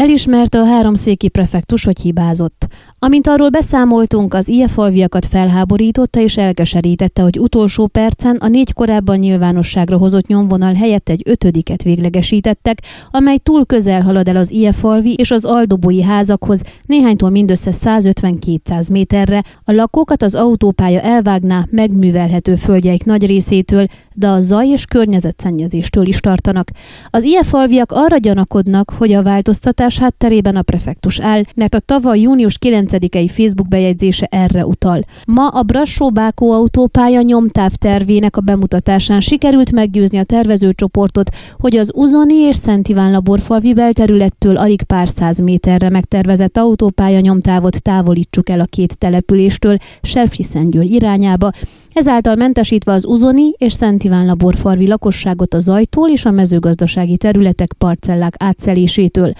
Elismerte a háromszéki prefektus, hogy hibázott. Amint arról beszámoltunk, az IF-alviakat felháborította és elkeserítette, hogy utolsó percen a négy korábban nyilvánosságra hozott nyomvonal helyett egy ötödiket véglegesítettek, amely túl közel halad el az IF-alvi és az aldobói házakhoz, néhánytól mindössze 150-200 méterre, a lakókat az autópálya elvágná megművelhető földjeik nagy részétől, de a zaj és környezetszennyezéstől is tartanak. Az IF-alviak arra gyanakodnak, hogy a változtatás hátterében a prefektus áll, mert a tavaly június 9-i Facebook bejegyzése erre utal. Ma a Brassó-Bákó autópálya nyomtáv tervének a bemutatásán sikerült meggyőzni a tervezőcsoportot, hogy az Uzoni és Szent Iván laborfalvi belterülettől alig pár száz méterre megtervezett autópálya nyomtávot távolítsuk el a két településtől Sepsiszentgyőr irányába, ezáltal mentesítve az Uzoni és Szent Iván laborfarvi lakosságot a zajtól és a mezőgazdasági területek parcellák átszelésétől.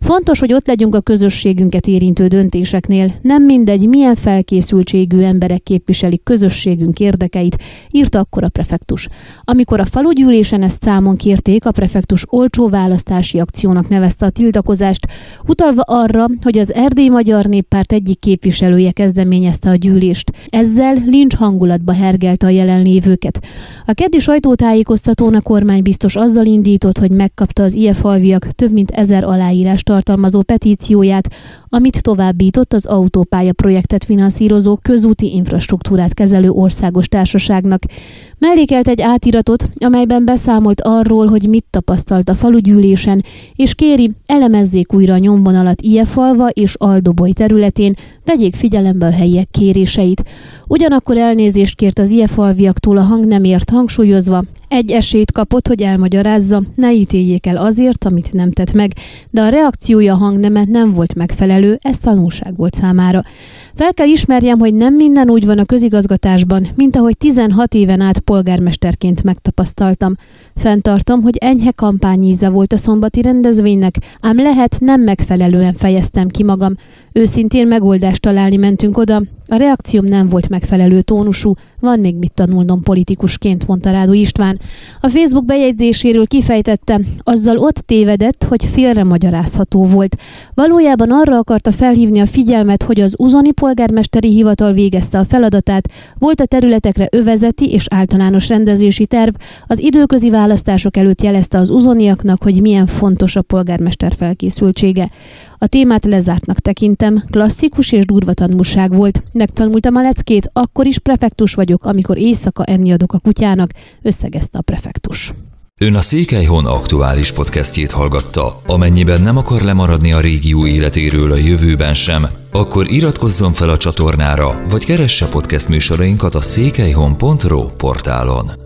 Fontos, hogy ott legyünk a közösségünket érintő döntéseknél. Nem mindegy, milyen felkészültségű emberek képviselik közösségünk érdekeit, írta akkor a prefektus. Amikor a falugyűlésen ezt számon kérték, a prefektus olcsó választási akciónak nevezte a tiltakozást, utalva arra, hogy az Erdély Magyar Néppárt egyik képviselője kezdeményezte a gyűlést. Ezzel lincs hangulatba hergelte a jelenlévőket. A keddi sajtótájékoztatón a kormány biztos azzal indított, hogy megkapta az IF-alviak több mint ezer aláírás tartalmazó petícióját, amit továbbított az autópálya projektet finanszírozó közúti infrastruktúrát kezelő országos társaságnak. Mellékelt egy átiratot, amelyben beszámolt arról, hogy mit tapasztalt a falugyűlésen, és kéri, elemezzék újra a nyomvonalat Iefalva és Aldoboly területén, vegyék figyelembe a helyiek kéréseit. Ugyanakkor elnézést kért az Iefalviaktól a hangnemért hangsúlyozva, egy esélyt kapott, hogy elmagyarázza, ne ítéljék el azért, amit nem tett meg, de a reakciója hangnemet nem volt megfelelő, ez tanulság volt számára. Fel kell ismerjem, hogy nem minden úgy van a közigazgatásban, mint ahogy 16 éven át polgármesterként megtapasztaltam. Fentartom, hogy enyhe kampányíze volt a szombati rendezvénynek, ám lehet nem megfelelően fejeztem ki magam. Őszintén megoldást találni mentünk oda, a reakcióm nem volt megfelelő tónusú, van még mit tanulnom politikusként, mondta Rádó István. A Facebook bejegyzéséről kifejtette, azzal ott tévedett, hogy félre magyarázható volt. Valójában arra akarta felhívni a figyelmet, hogy az uzoni polgármesteri hivatal végezte a feladatát, volt a területekre övezeti és általános rendezési terv, az időközi választások előtt jelezte az uzoniaknak, hogy milyen fontos a polgármester felkészültsége. A témát lezártnak tekintem, klasszikus és durva tanulság volt. Megtanultam a leckét, akkor is prefektus vagyok, amikor éjszaka enni adok a kutyának, összegezte a prefektus. Ön a Székelyhon aktuális podcastjét hallgatta. Amennyiben nem akar lemaradni a régió életéről a jövőben sem, akkor iratkozzon fel a csatornára, vagy keresse podcast műsorainkat a székelyhon.pro portálon.